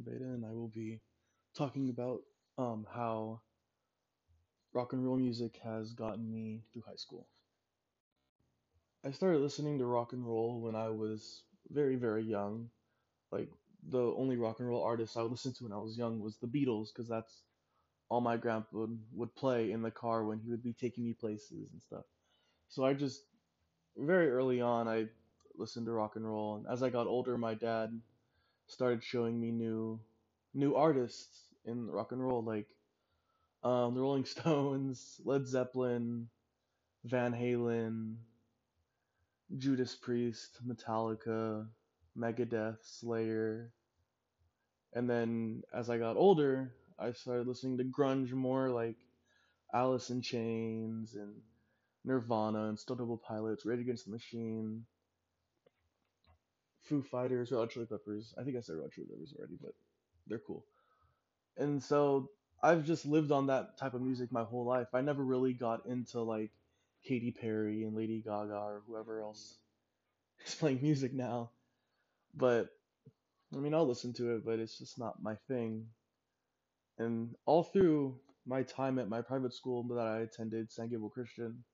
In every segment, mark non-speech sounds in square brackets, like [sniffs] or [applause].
Beta, and I will be talking about um, how rock and roll music has gotten me through high school. I started listening to rock and roll when I was very, very young. Like, the only rock and roll artist I would listen to when I was young was the Beatles, because that's all my grandpa would play in the car when he would be taking me places and stuff. So I just, very early on, I listened to rock and roll. And as I got older, my dad started showing me new new artists in rock and roll, like um, the Rolling [laughs] Stones, Led Zeppelin, Van Halen, Judas Priest, Metallica, Megadeth, Slayer. And then as I got older, I started listening to grunge more, like Alice in Chains and Nirvana and Stone Temple Pilots, Rage Against the Machine, Foo Fighters, Red Hot Chili Peppers. I think I said Red Hot Chili Peppers already, but they're cool. And so I've just lived on that type of music my whole life. I never really got into like Katy Perry and Lady Gaga or whoever else is [laughs] playing music now. But I mean, I'll listen to it, but it's just not my thing. And all through my time at my private school that I attended, San Gabriel Christian,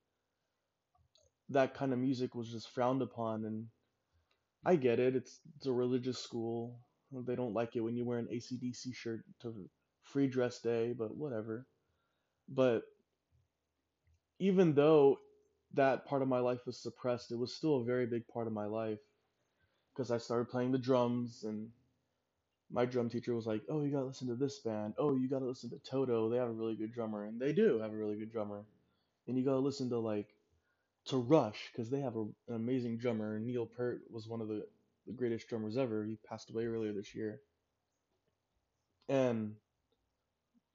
that kind of music was just frowned upon. And I get it, it's, it's a religious school. They don't like it when you wear an ACDC shirt to free dress day, but whatever. But even though that part of my life was suppressed, it was still a very big part of my life because I started playing the drums and my drum teacher was like, "Oh, you gotta listen to this band. Oh, you gotta listen to Toto. They have a really good drummer, and they do have a really good drummer. And you gotta listen to like to Rush because they have a, an amazing drummer. Neil Peart was one of the the greatest drummers ever. He passed away earlier this year. And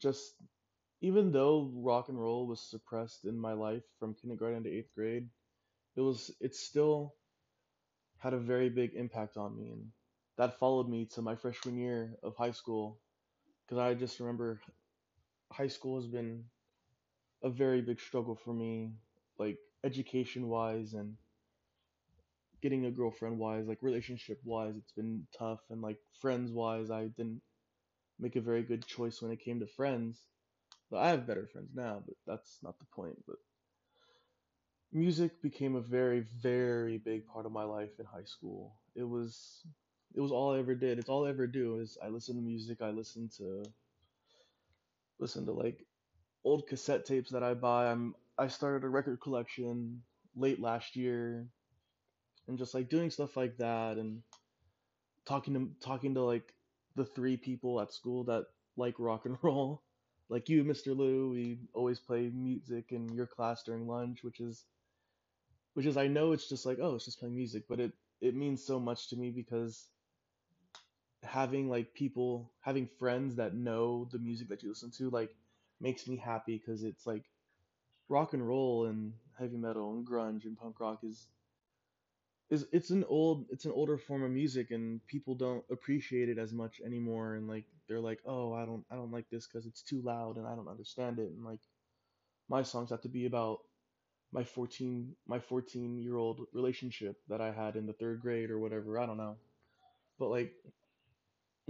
just even though rock and roll was suppressed in my life from kindergarten to eighth grade, it was it still had a very big impact on me, and that followed me to my freshman year of high school. Because I just remember high school has been a very big struggle for me, like education wise and getting a girlfriend wise, like relationship wise, it's been tough, and like friends wise, I didn't make a very good choice when it came to friends. But I have better friends now, but that's not the point. But music became a very, very big part of my life in high school. It was it was all I ever did. It's all I ever do is I listen to music, I listen to listen to like old cassette tapes that I buy. I'm I started a record collection late last year and just like doing stuff like that and talking to talking to like the three people at school that like rock and [laughs] roll. Like you mr lou we always play music in your class during lunch which is which is i know it's just like oh it's just playing music but it it means so much to me because having like people having friends that know the music that you listen to like makes me happy because it's like rock and roll and heavy metal and grunge and punk rock is is it's an old it's an older form of music and people don't appreciate it as much anymore. And like they're like oh i don't i don't like this because it's too loud and i don't understand it. And like my songs have to be about my 14 my 14 year old relationship that i had in the third grade or whatever i don't know. But like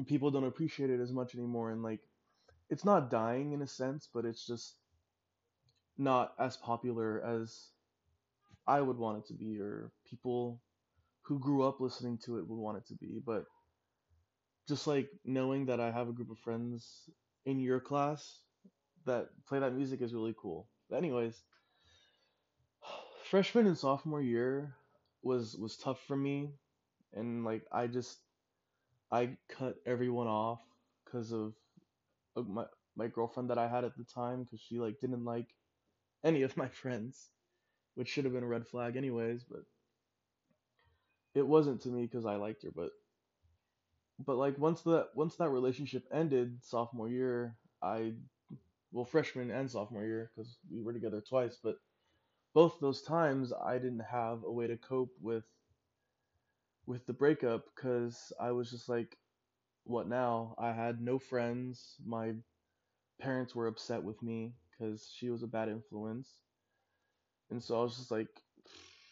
people don't appreciate it as much anymore and like it's not dying in a sense but it's just not as popular as i would want it to be or people who grew up listening to it would want it to be. But just like knowing that I have a group of friends in your class that play that music is really cool. But anyways, freshman and sophomore year was was tough for me and like I just I cut everyone off because of, of my my girlfriend that I had at the time because she like didn't like any of my friends, which should have been a red flag anyways, but it wasn't to me because I liked her, but but like once that once that relationship ended sophomore year, I well freshman and sophomore year because we were together twice, but both those times I didn't have a way to cope with with the breakup because I was just like, what now? I had no friends. My parents were upset with me because she was a bad influence, and so I was just like,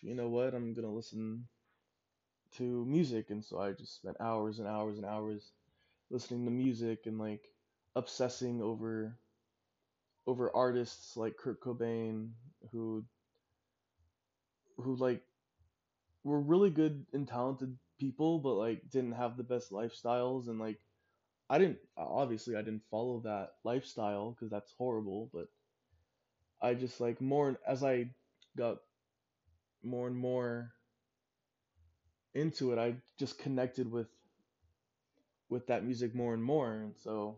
you know what? I'm gonna listen to music, and so I just spent hours and hours and hours listening to music and like obsessing over over artists like Kurt Cobain who who like were really good and talented people but like didn't have the best lifestyles. And like I didn't uh, obviously I didn't follow that lifestyle because that's horrible but I just like more as I got more and more into it I just connected with with that music more and more and so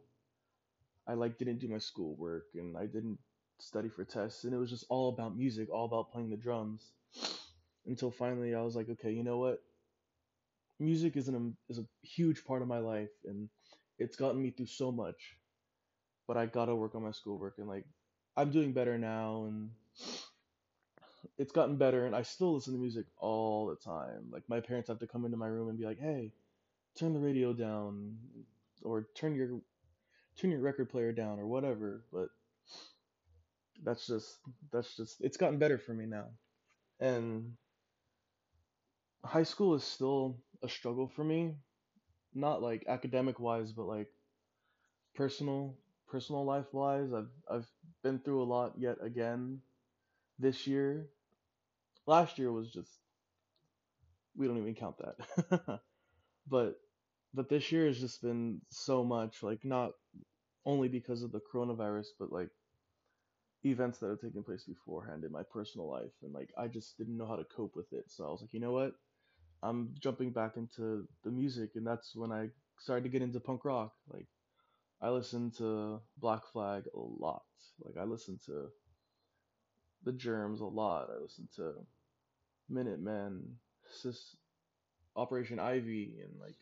I like didn't do my schoolwork and I didn't study for tests and it was just all about music, all about playing the drums. Until finally I was like, okay, you know what? Music is an um, is a huge part of my life and it's gotten me through so much. But I gotta work on my schoolwork and like I'm doing better now and it's gotten better and I still listen to music all the time. Like my parents have to come into my room and be like, "Hey, turn the radio down or turn your turn your record player down or whatever." But that's just that's just it's gotten better for me now. And high school is still a struggle for me, not like academic wise, but like personal personal life wise. I've I've been through a lot yet again this year. Last year was just we don't even count that. [laughs] but but this year has just been so much like not only because of the coronavirus, but like events that have taken place beforehand in my personal life and like I just didn't know how to cope with it. So I was like, you know what? I'm jumping back into the music and that's when I started to get into punk rock. Like I listened to Black Flag a lot. Like I listened to The Germs a lot. I listened to Minutemen, Sis Operation Ivy and like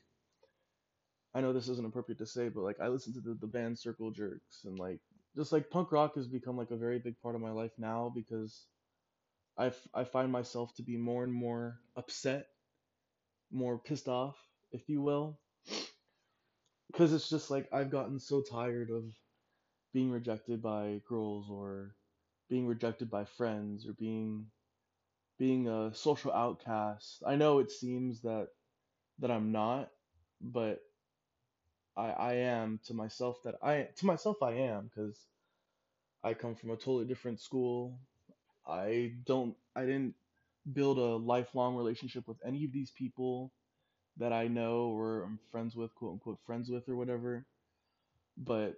I know this isn't appropriate to say, but like I listened to the, the band Circle Jerks and like just like punk rock has become like a very big part of my life now because I, f- I find myself to be more and more upset, more pissed off, if you will, because it's just like I've gotten so tired of being rejected by girls or being rejected by friends or being being a social outcast. I know it seems that that I'm not, but I I am to myself that I to myself I am because I come from a totally different school. I don't I didn't build a lifelong relationship with any of these people that I know or I'm friends with, quote unquote friends with or whatever. But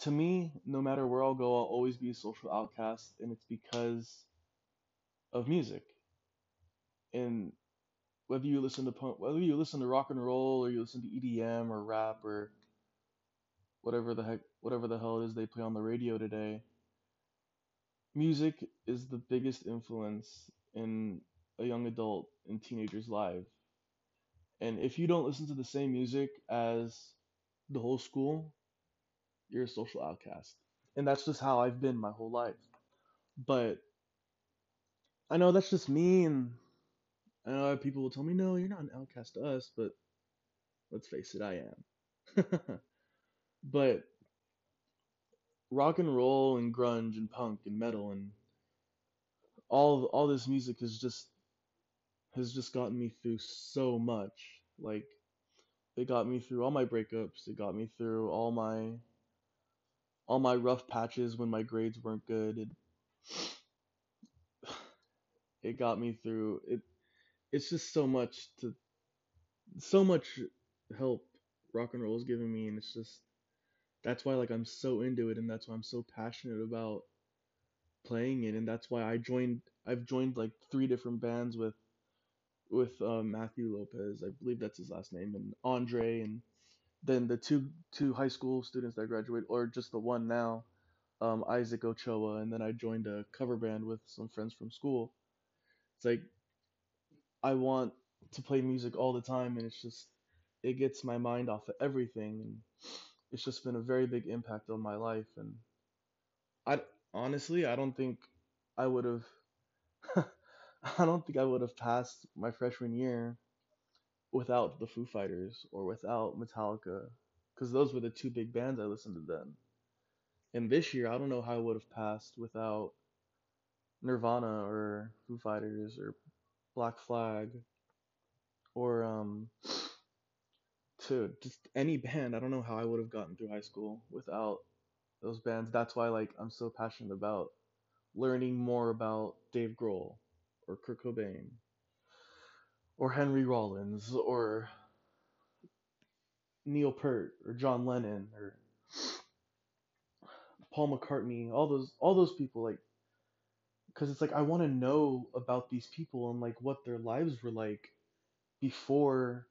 to me, no matter where I'll go, I'll always be a social outcast, and it's because of music. And whether you listen to punk, whether you listen to rock and roll or you listen to EDM or rap or whatever the heck, whatever the hell it is they play on the radio today, music is the biggest influence in a young adult and teenager's life. And if you don't listen to the same music as the whole school, you're a social outcast. And that's just how I've been my whole life. But I know that's just me, and I know people will tell me, no, you're not an outcast to us, but let's face it, I am. [laughs] but rock and roll and grunge and punk and metal and all all this music has just has just gotten me through so much. Like it got me through all my breakups, it got me through all my all my rough patches when my grades weren't good. It [sighs] it got me through it it's just so much to so much help rock and roll is giving me and it's just that's why like I'm so into it and that's why I'm so passionate about playing it and that's why I joined I've joined like three different bands with with uh, Matthew Lopez I believe that's his last name and Andre and then the two two high school students that graduated or just the one now um, Isaac Ochoa and then I joined a cover band with some friends from school. It's like I want to play music all the time and it's just it gets my mind off of everything and it's just been a very big impact on my life and I honestly I don't think I would have [laughs] I don't think I would have passed my freshman year without the Foo Fighters or without Metallica because those were the two big bands I listened to then. And this year I don't know how I would have passed without Nirvana or Foo Fighters or Black Flag or um [sniffs] to just any band. I don't know how I would have gotten through high school without those bands. That's why like I'm so passionate about learning more about Dave Grohl or Kurt Cobain or Henry Rollins or Neil Peart or John Lennon or Paul McCartney, all those all those people like because it's like I want to know about these people and like what their lives were like before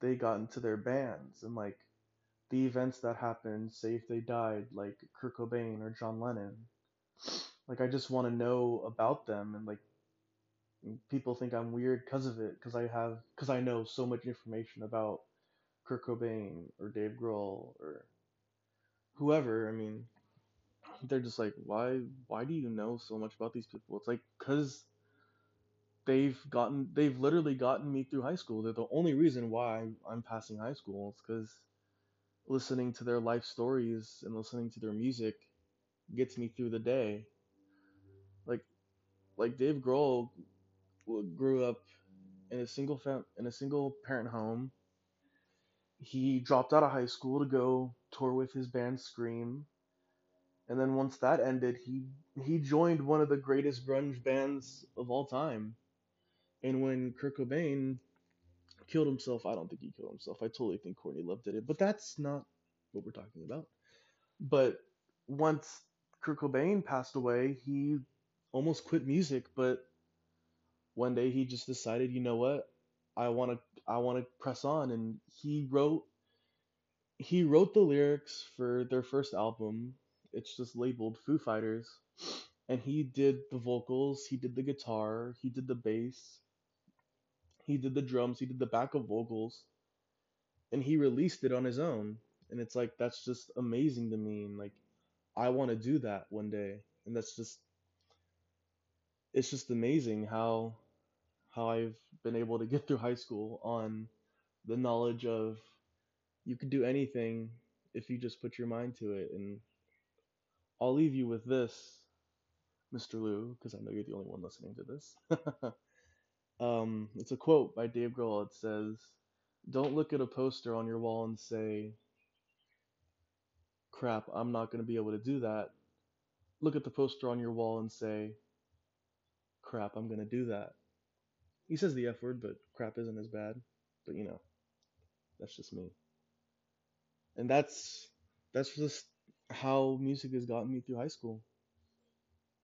they got into their bands and like the events that happened, say if they died, like Kurt Cobain or John Lennon. [sniffs] Like I just want to know about them and like people think I'm weird because of it because I have because I know so much information about Kurt Cobain or Dave Grohl or whoever. I mean, they're just like, why why do you know so much about these people? It's like cuz they've gotten they've literally gotten me through high school. They're the only reason why I'm passing high school. It's cuz listening to their life stories and listening to their music gets me through the day. Like like Dave Grohl grew up in a single fam- in a single parent home. He dropped out of high school to go tour with his band Scream, and then once that ended, he he joined one of the greatest grunge bands of all time. And when Kurt Cobain killed himself, I don't think he killed himself. I totally think Courtney Love did it, but that's not what we're talking about. But once Kurt Cobain passed away, he almost quit music, but one day he just decided, you know what? I want to I want to press on and he wrote he wrote the lyrics for their first album. It's just labeled Foo Fighters. And he did the vocals, he did the guitar, he did the bass, he did the drums, he did the backup vocals, and he released it on his own. And it's like that's just amazing to me and like I want to do that one day. And that's just it's just amazing how how I've been able to get through high school on the knowledge of you can do anything if you just put your mind to it. And I'll leave you with this, Mr. Lou, because I know you're the only one listening to this. [laughs] um, it's a quote by Dave Grohl. It says, "Don't look at a poster on your wall and say." Crap, I'm not going to be able to do that. Look at the poster on your wall and say, crap, I'm going to do that. He says the F word, but crap isn't as bad. But you know, that's just me. And that's that's just how music has gotten me through high school.